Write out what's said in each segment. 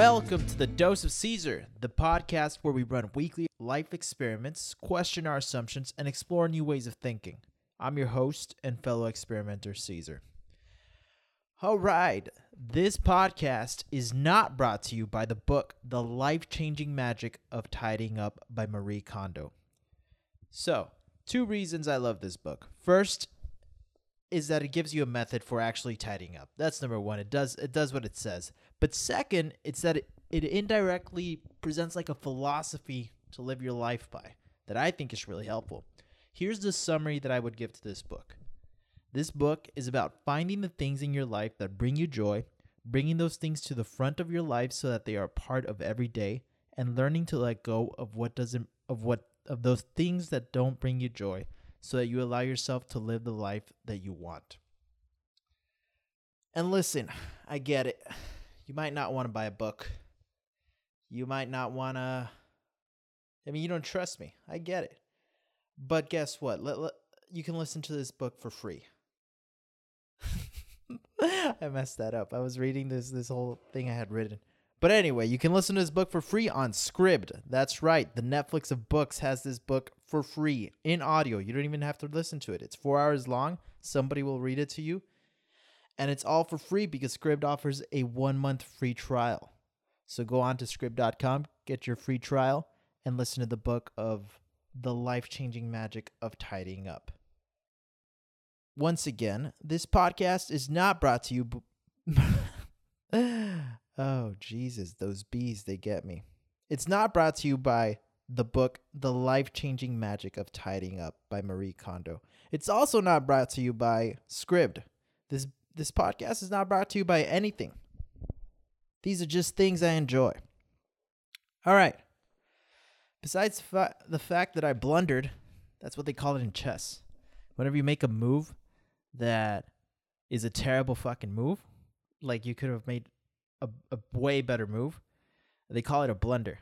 Welcome to the Dose of Caesar, the podcast where we run weekly life experiments, question our assumptions, and explore new ways of thinking. I'm your host and fellow experimenter, Caesar. All right, this podcast is not brought to you by the book The Life Changing Magic of Tidying Up by Marie Kondo. So, two reasons I love this book. First, is that it gives you a method for actually tidying up. That's number one. It does it does what it says. But second, it's that it, it indirectly presents like a philosophy to live your life by that I think is really helpful. Here's the summary that I would give to this book. This book is about finding the things in your life that bring you joy, bringing those things to the front of your life so that they are part of every day, and learning to let go of what doesn't of what of those things that don't bring you joy so that you allow yourself to live the life that you want. And listen, I get it. You might not want to buy a book. You might not want to. I mean, you don't trust me. I get it. But guess what? Let, let, you can listen to this book for free. I messed that up. I was reading this this whole thing I had written. But anyway, you can listen to this book for free on Scribd. That's right. The Netflix of books has this book for free in audio. You don't even have to listen to it. It's four hours long. Somebody will read it to you. And it's all for free because Scribd offers a one month free trial. So go on to scribd.com, get your free trial, and listen to the book of The Life Changing Magic of Tidying Up. Once again, this podcast is not brought to you. B- Oh, Jesus, those bees, they get me. It's not brought to you by the book The Life Changing Magic of Tidying Up by Marie Kondo. It's also not brought to you by Scribd. This this podcast is not brought to you by anything. These are just things I enjoy. All right. Besides fa- the fact that I blundered, that's what they call it in chess. Whenever you make a move that is a terrible fucking move, like you could have made a, a way better move. They call it a blunder.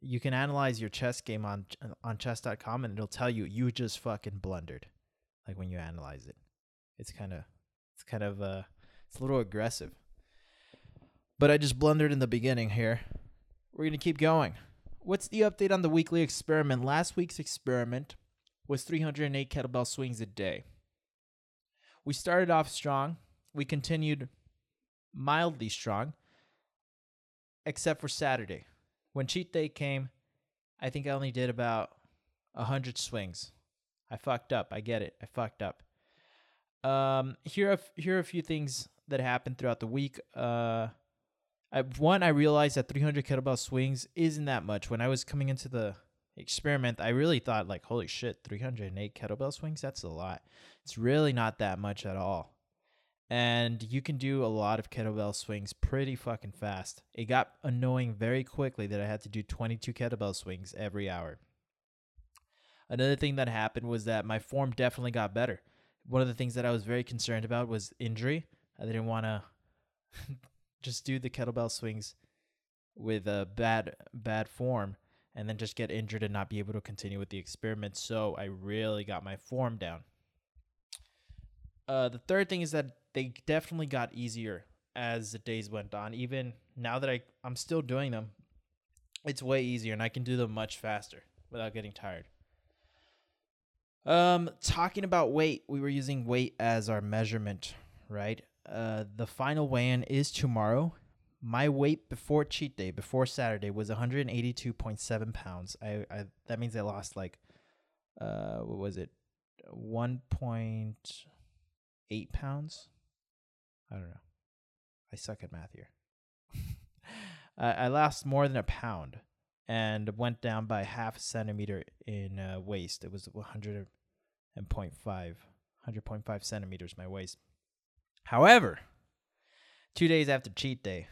You can analyze your chess game on on chess.com and it'll tell you you just fucking blundered. Like when you analyze it. It's kind of it's kind of uh it's a little aggressive. But I just blundered in the beginning here. We're going to keep going. What's the update on the weekly experiment? Last week's experiment was 308 kettlebell swings a day. We started off strong. We continued mildly strong except for Saturday. When cheat day came, I think I only did about a hundred swings. I fucked up. I get it. I fucked up. Um, here are here are a few things that happened throughout the week. Uh, I, one, I realized that 300 kettlebell swings isn't that much. When I was coming into the experiment, I really thought like, holy shit, 308 kettlebell swings. That's a lot. It's really not that much at all and you can do a lot of kettlebell swings pretty fucking fast. It got annoying very quickly that I had to do 22 kettlebell swings every hour. Another thing that happened was that my form definitely got better. One of the things that I was very concerned about was injury. I didn't want to just do the kettlebell swings with a bad bad form and then just get injured and not be able to continue with the experiment. So I really got my form down. Uh, the third thing is that they definitely got easier as the days went on. Even now that I I'm still doing them, it's way easier and I can do them much faster without getting tired. Um, talking about weight, we were using weight as our measurement, right? Uh, the final weigh-in is tomorrow. My weight before cheat day, before Saturday, was 182.7 pounds. I, I that means I lost like, uh, what was it, 1.8 pounds I don't know. I suck at math here. I, I lost more than a pound and went down by half a centimeter in uh, waist. It was 100 and 0.5, 100.5 centimeters my waist. However, two days after cheat day,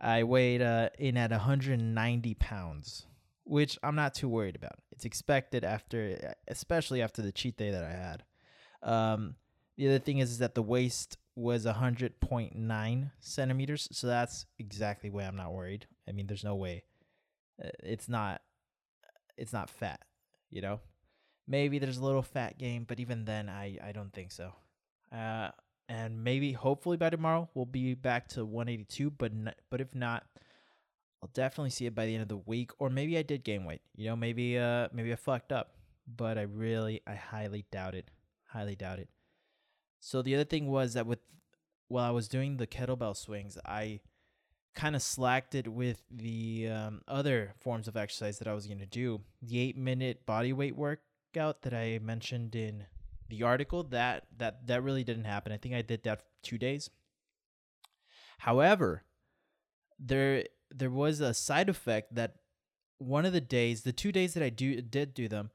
I weighed uh, in at 190 pounds, which I'm not too worried about. It's expected after, especially after the cheat day that I had. Um, the other thing is, is that the waist was 100.9 centimeters. So that's exactly why I'm not worried. I mean, there's no way. Uh, it's not. It's not fat, you know. Maybe there's a little fat gain, but even then, I I don't think so. Uh, and maybe hopefully by tomorrow we'll be back to 182. But n- but if not, I'll definitely see it by the end of the week. Or maybe I did gain weight. You know, maybe uh maybe I fucked up. But I really I highly doubt it. Highly doubt it. So the other thing was that with while I was doing the kettlebell swings, I kind of slacked it with the um, other forms of exercise that I was going to do. The eight minute body weight workout that I mentioned in the article that that that really didn't happen. I think I did that two days. However, there there was a side effect that one of the days, the two days that I do did do them,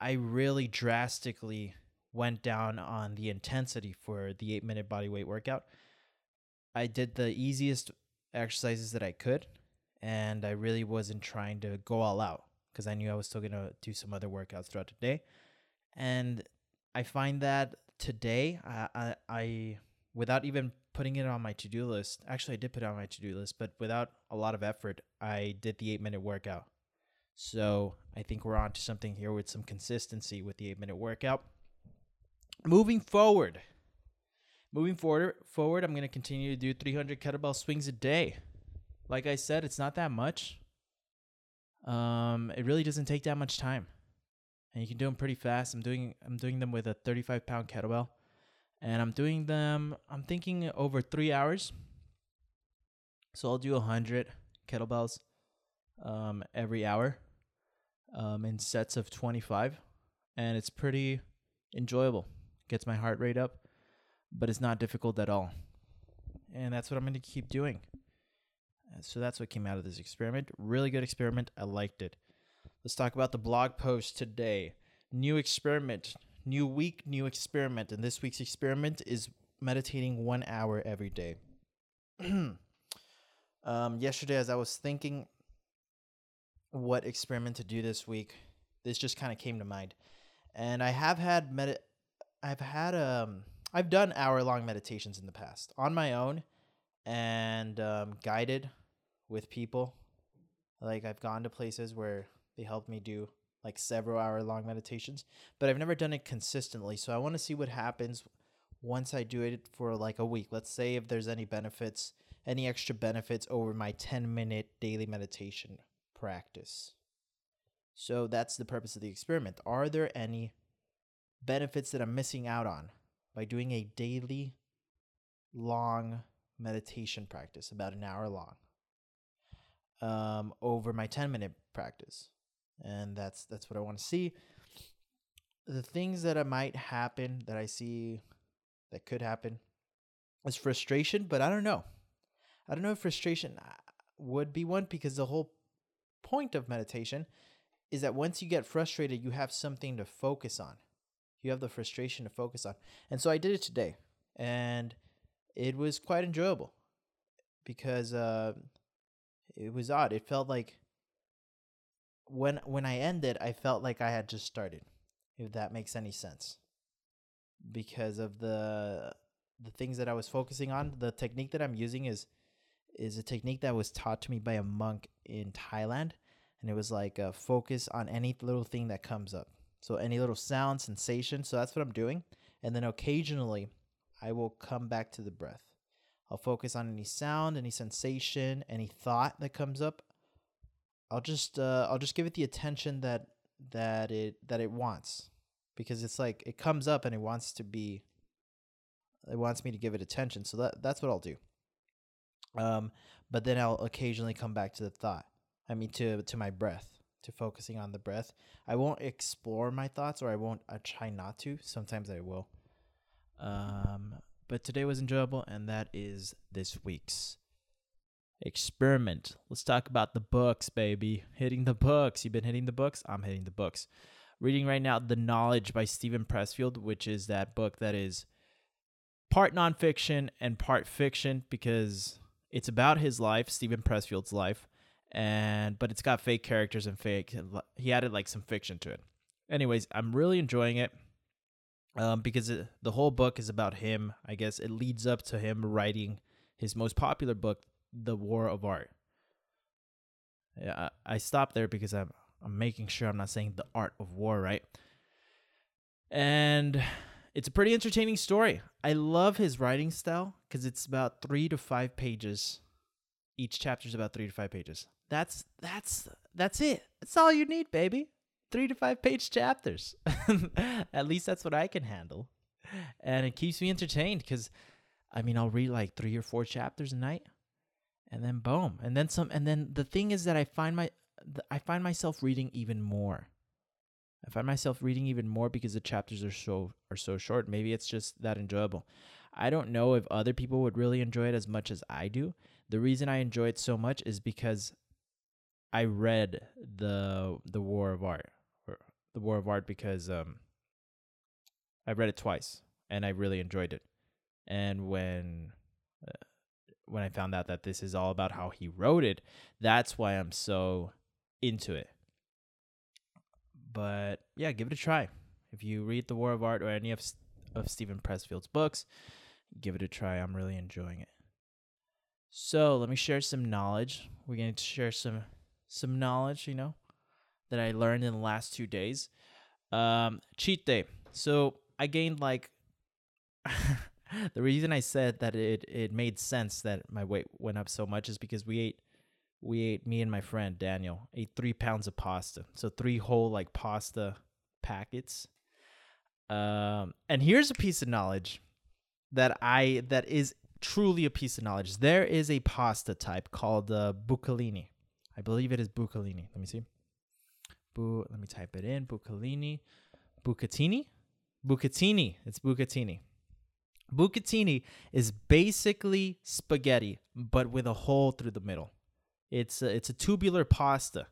I really drastically went down on the intensity for the eight minute body weight workout. I did the easiest exercises that I could, and I really wasn't trying to go all out because I knew I was still gonna do some other workouts throughout the day. And I find that today, I, I, I without even putting it on my to do list, actually, I did put it on my to do list, but without a lot of effort, I did the eight minute workout. So I think we're on to something here with some consistency with the eight minute workout. Moving forward, moving forward, forward, I'm gonna continue to do 300 kettlebell swings a day. Like I said, it's not that much. Um, it really doesn't take that much time, and you can do them pretty fast. I'm doing I'm doing them with a 35 pound kettlebell, and I'm doing them. I'm thinking over three hours. So I'll do 100 kettlebells um, every hour um, in sets of 25, and it's pretty enjoyable. Gets my heart rate up, but it's not difficult at all. And that's what I'm going to keep doing. So that's what came out of this experiment. Really good experiment. I liked it. Let's talk about the blog post today. New experiment, new week, new experiment. And this week's experiment is meditating one hour every day. um, yesterday, as I was thinking what experiment to do this week, this just kind of came to mind. And I have had med- I've had um I've done hour long meditations in the past on my own and um, guided with people. Like I've gone to places where they helped me do like several hour long meditations, but I've never done it consistently. So I want to see what happens once I do it for like a week. Let's say if there's any benefits, any extra benefits over my 10 minute daily meditation practice. So that's the purpose of the experiment. Are there any benefits that I'm missing out on by doing a daily long meditation practice, about an hour long, um, over my 10 minute practice? And that's that's what I want to see. The things that might happen that I see that could happen is frustration, but I don't know. I don't know if frustration uh, would be one because the whole point of meditation is that once you get frustrated, you have something to focus on. You have the frustration to focus on. And so I did it today, and it was quite enjoyable because uh, it was odd. It felt like when when I ended, I felt like I had just started. If that makes any sense, because of the the things that I was focusing on, the technique that I'm using is is a technique that was taught to me by a monk in Thailand, and it was like a focus on any little thing that comes up. So any little sound, sensation. So that's what I'm doing, and then occasionally, I will come back to the breath. I'll focus on any sound, any sensation, any thought that comes up. I'll just uh, I'll just give it the attention that that it that it wants because it's like it comes up and it wants to be it wants me to give it attention. So that that's what I'll do. Um, but then I'll occasionally come back to the thought. I mean to to my breath, to focusing on the breath. I won't explore my thoughts or I won't I try not to. Sometimes I will. Um, but today was enjoyable and that is this week's experiment. Let's talk about the books, baby. Hitting the books. You've been hitting the books? I'm hitting the books. Reading right now The Knowledge by Steven Pressfield, which is that book that is part nonfiction and part fiction because it's about his life, Steven Pressfield's life, and but it's got fake characters and fake. He added like some fiction to it. Anyways, I'm really enjoying it um, because it, the whole book is about him. I guess it leads up to him writing his most popular book, The War of Art. Yeah, I, I stopped there because I'm I'm making sure I'm not saying the art of war, right? And it's a pretty entertaining story. I love his writing style because it's about three to five pages. Each chapter is about three to five pages. That's that's that's it. That's all you need, baby. Three to five page chapters. At least that's what I can handle, and it keeps me entertained because, I mean, I'll read like three or four chapters a night, and then boom, and then some, and then the thing is that I find my I find myself reading even more. I find myself reading even more because the chapters are so are so short. Maybe it's just that enjoyable. I don't know if other people would really enjoy it as much as I do. The reason I enjoy it so much is because I read the the War of Art, the War of Art, because um, I read it twice and I really enjoyed it. And when uh, when I found out that this is all about how he wrote it, that's why I'm so into it. But yeah, give it a try. If you read The War of Art or any of of Steven Pressfield's books, give it a try. I'm really enjoying it. So let me share some knowledge. We're going to share some some knowledge, you know, that I learned in the last two days. Um, cheat day. So I gained like the reason I said that it it made sense that my weight went up so much is because we ate we ate me and my friend Daniel ate three pounds of pasta. So three whole like pasta packets. Um, and here's a piece of knowledge that I that is truly a piece of knowledge. There is a pasta type called uh, bucalini. I believe it is bucalini. Let me see. Bu- let me type it in. Bucalini. Bucatini? Bucatini. It's bucatini. Bucatini is basically spaghetti, but with a hole through the middle. It's a, it's a tubular pasta.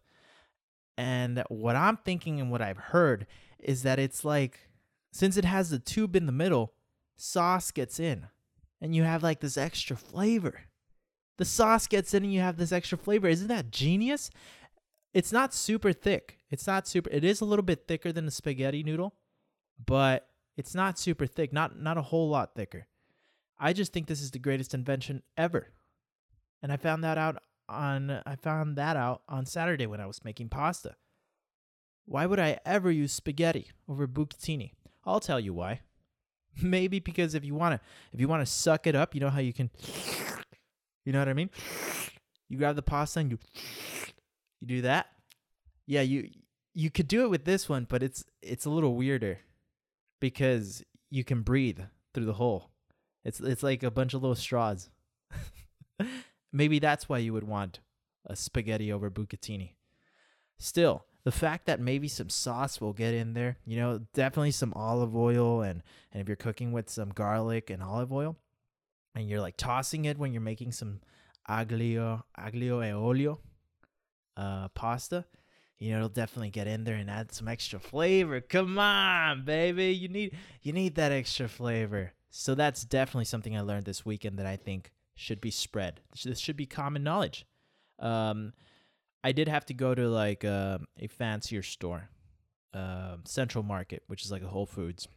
And what I'm thinking and what I've heard is that it's like since it has the tube in the middle, sauce gets in and you have like this extra flavor. The sauce gets in and you have this extra flavor. Isn't that genius? It's not super thick. It's not super it is a little bit thicker than a spaghetti noodle, but it's not super thick, not not a whole lot thicker. I just think this is the greatest invention ever. And I found that out on I found that out on Saturday when I was making pasta. Why would I ever use spaghetti over bucatini? I'll tell you why. Maybe because if you want to if you want to suck it up, you know how you can You know what I mean? You grab the pasta and you you do that? Yeah, you you could do it with this one, but it's it's a little weirder because you can breathe through the hole. It's it's like a bunch of little straws. Maybe that's why you would want a spaghetti over bucatini. Still, the fact that maybe some sauce will get in there, you know, definitely some olive oil and and if you're cooking with some garlic and olive oil and you're like tossing it when you're making some aglio aglio e olio uh pasta, you know, it'll definitely get in there and add some extra flavor. Come on, baby. You need you need that extra flavor. So that's definitely something I learned this weekend that I think should be spread. This should be common knowledge. Um, I did have to go to like uh, a fancier store, uh, Central Market, which is like a Whole Foods.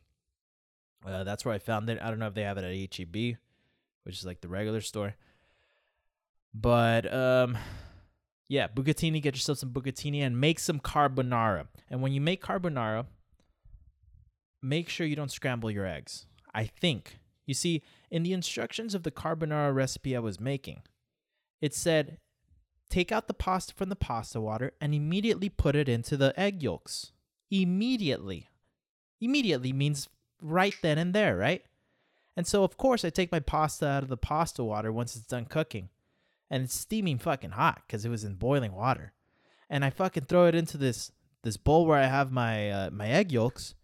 Uh, that's where I found it. I don't know if they have it at HEB, which is like the regular store. But um, yeah, bucatini. Get yourself some bucatini and make some carbonara. And when you make carbonara, make sure you don't scramble your eggs. I think you see, in the instructions of the carbonara recipe I was making, it said take out the pasta from the pasta water and immediately put it into the egg yolks. Immediately. Immediately means right then and there, right? And so, of course, I take my pasta out of the pasta water once it's done cooking. And it's steaming fucking hot because it was in boiling water. And I fucking throw it into this this bowl where I have my uh, my egg yolks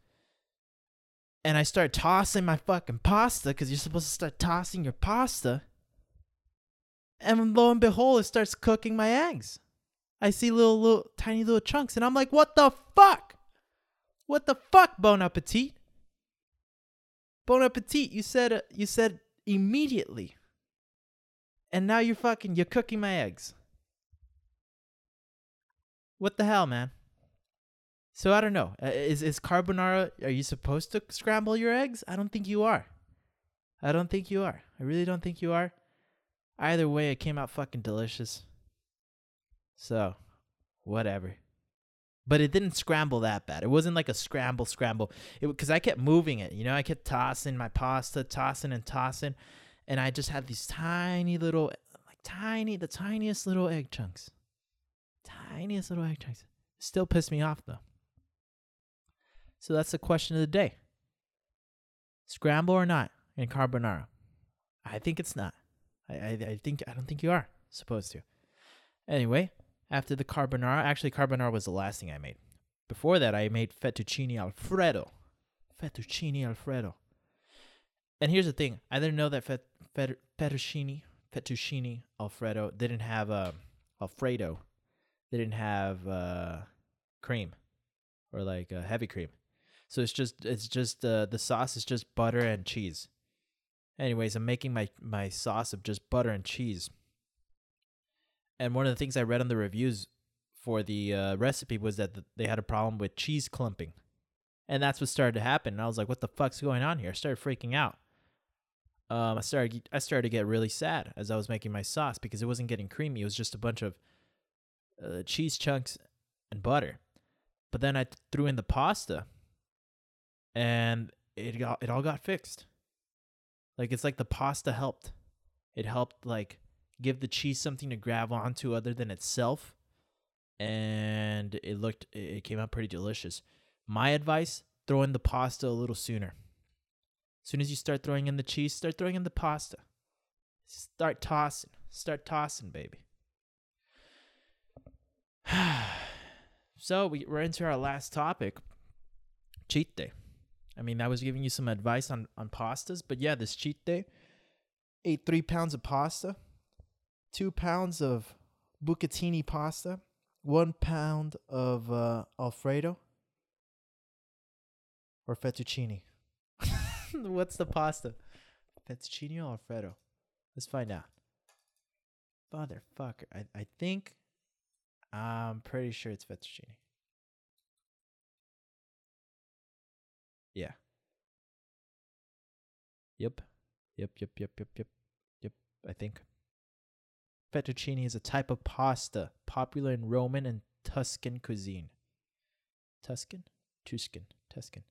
and I start tossing my fucking pasta because you're supposed to start tossing your pasta. And lo and behold, it starts cooking my eggs. I see little, little, tiny little chunks, and I'm like, what the fuck? What the fuck, Bon Appetit? Bon Appetit, you said, uh, you said immediately. And now you're fucking, you're cooking my eggs. What the hell, man? So I don't know. Uh, is is carbonara? Are you supposed to scramble your eggs? I don't think you are. I don't think you are. I really don't think you are. Either way, it came out fucking delicious. So, whatever. But it didn't scramble that bad. It wasn't like a scramble scramble. It because I kept moving it. You know, I kept tossing my pasta, tossing and tossing, and I just had these tiny little, like tiny, the tiniest little egg chunks, tiniest little egg chunks. Still pissed me off though. So that's the question of the day: scramble or not in carbonara? I think it's not. I, I, I think I don't think you are supposed to. Anyway, after the carbonara. Actually, carbonara was the last thing I made. Before that, I made fettuccine alfredo. Fettuccine alfredo. And here's the thing: I didn't know that fet, fet, fettuccine fettuccine alfredo didn't have uh, alfredo, They didn't have uh, cream, or like uh, heavy cream. So it's just it's just uh, the sauce is just butter and cheese. Anyways, I'm making my my sauce of just butter and cheese. And one of the things I read on the reviews for the uh, recipe was that they had a problem with cheese clumping. And that's what started to happen. And I was like, what the fuck's going on here? I started freaking out. Um, I started I started to get really sad as I was making my sauce because it wasn't getting creamy. It was just a bunch of uh, cheese chunks and butter. But then I threw in the pasta, and it got it all got fixed. Like it's like the pasta helped. It helped like give the cheese something to grab onto other than itself. And it looked, it came out pretty delicious. My advice throw in the pasta a little sooner. As soon as you start throwing in the cheese, start throwing in the pasta. Start tossing. Start tossing, baby. so we, we're into our last topic cheat day. I mean, I was giving you some advice on, on pastas, but yeah, this cheat day, ate three pounds of pasta, two pounds of bucatini pasta, one pound of uh, Alfredo or fettuccine. What's the pasta? Fettuccine or Alfredo? Let's find out. Motherfucker. I, I think I'm pretty sure it's fettuccine. Yeah. Yep. Yep, yep, yep, yep, yep. Yep, I think. Fettuccine is a type of pasta popular in Roman and Tuscan cuisine. Tuscan? Tuscan. Tuscan.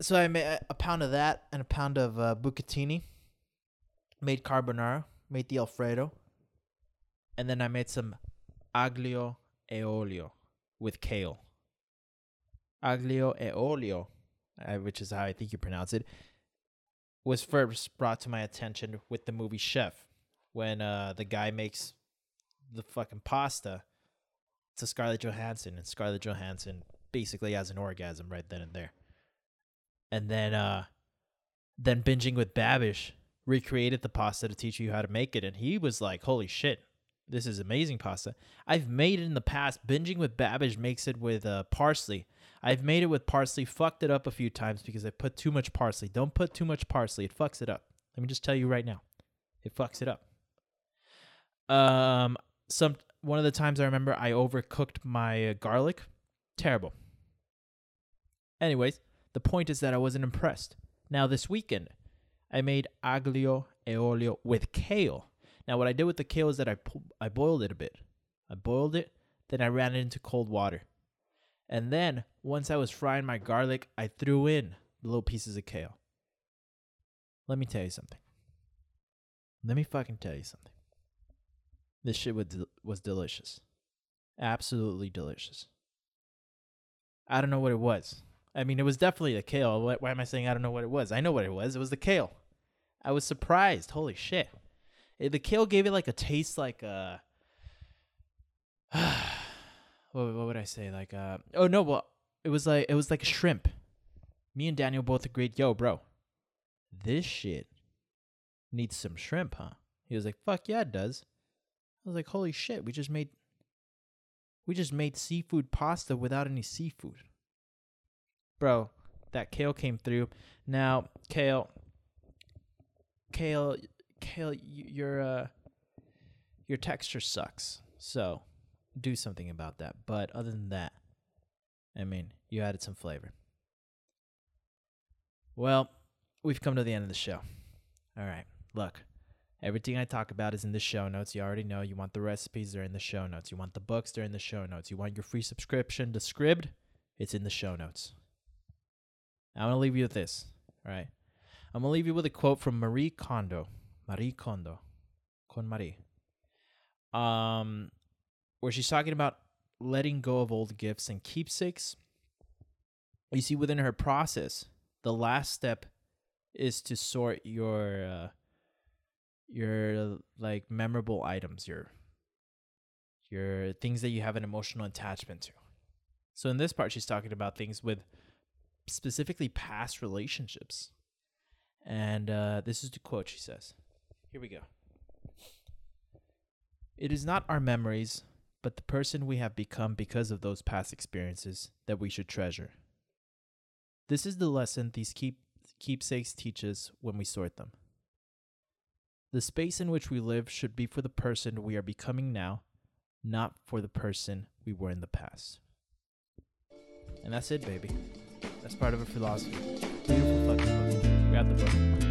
So I made a pound of that and a pound of uh, bucatini. Made carbonara. Made the Alfredo. And then I made some aglio e olio with kale. Aglio e olio, uh, which is how I think you pronounce it, was first brought to my attention with the movie Chef when uh the guy makes the fucking pasta to Scarlett Johansson and Scarlett Johansson basically has an orgasm right then and there. And then uh then binging with Babish recreated the pasta to teach you how to make it and he was like, "Holy shit, this is amazing pasta." I've made it in the past. Binging with Babish makes it with uh parsley. I've made it with parsley, fucked it up a few times because I put too much parsley. Don't put too much parsley. It fucks it up. Let me just tell you right now. It fucks it up. Um, some one of the times I remember I overcooked my uh, garlic. Terrible. Anyways, the point is that I wasn't impressed. Now this weekend, I made aglio e olio with kale. Now what I did with the kale is that I I boiled it a bit. I boiled it, then I ran it into cold water. And then once I was frying my garlic, I threw in the little pieces of kale. Let me tell you something. Let me fucking tell you something. This shit was, was delicious. Absolutely delicious. I don't know what it was. I mean, it was definitely the kale. Why, why am I saying I don't know what it was? I know what it was. It was the kale. I was surprised. Holy shit. It, the kale gave it like a taste like a. what, what would I say? Like uh oh no, well it was like it was like a shrimp. Me and Daniel both agreed, yo, bro, this shit needs some shrimp, huh? He was like, fuck yeah, it does. Was like, holy shit, we just made we just made seafood pasta without any seafood. Bro, that kale came through. Now, kale kale kale your uh your texture sucks. So, do something about that. But other than that, I mean, you added some flavor. Well, we've come to the end of the show. All right. Look, Everything I talk about is in the show notes. You already know. You want the recipes, they're in the show notes. You want the books, they're in the show notes. You want your free subscription to Scribd, it's in the show notes. I'm going to leave you with this. All right. I'm going to leave you with a quote from Marie Kondo. Marie Kondo. KonMari. Um, where she's talking about letting go of old gifts and keepsakes. You see, within her process, the last step is to sort your uh, your like memorable items, your your things that you have an emotional attachment to. So in this part, she's talking about things with specifically past relationships. And uh, this is the quote she says. Here we go. It is not our memories, but the person we have become because of those past experiences that we should treasure. This is the lesson these keep, keepsakes teach us when we sort them. The space in which we live should be for the person we are becoming now, not for the person we were in the past. And that's it, baby. That's part of a philosophy. Beautiful fucking book. Grab the book.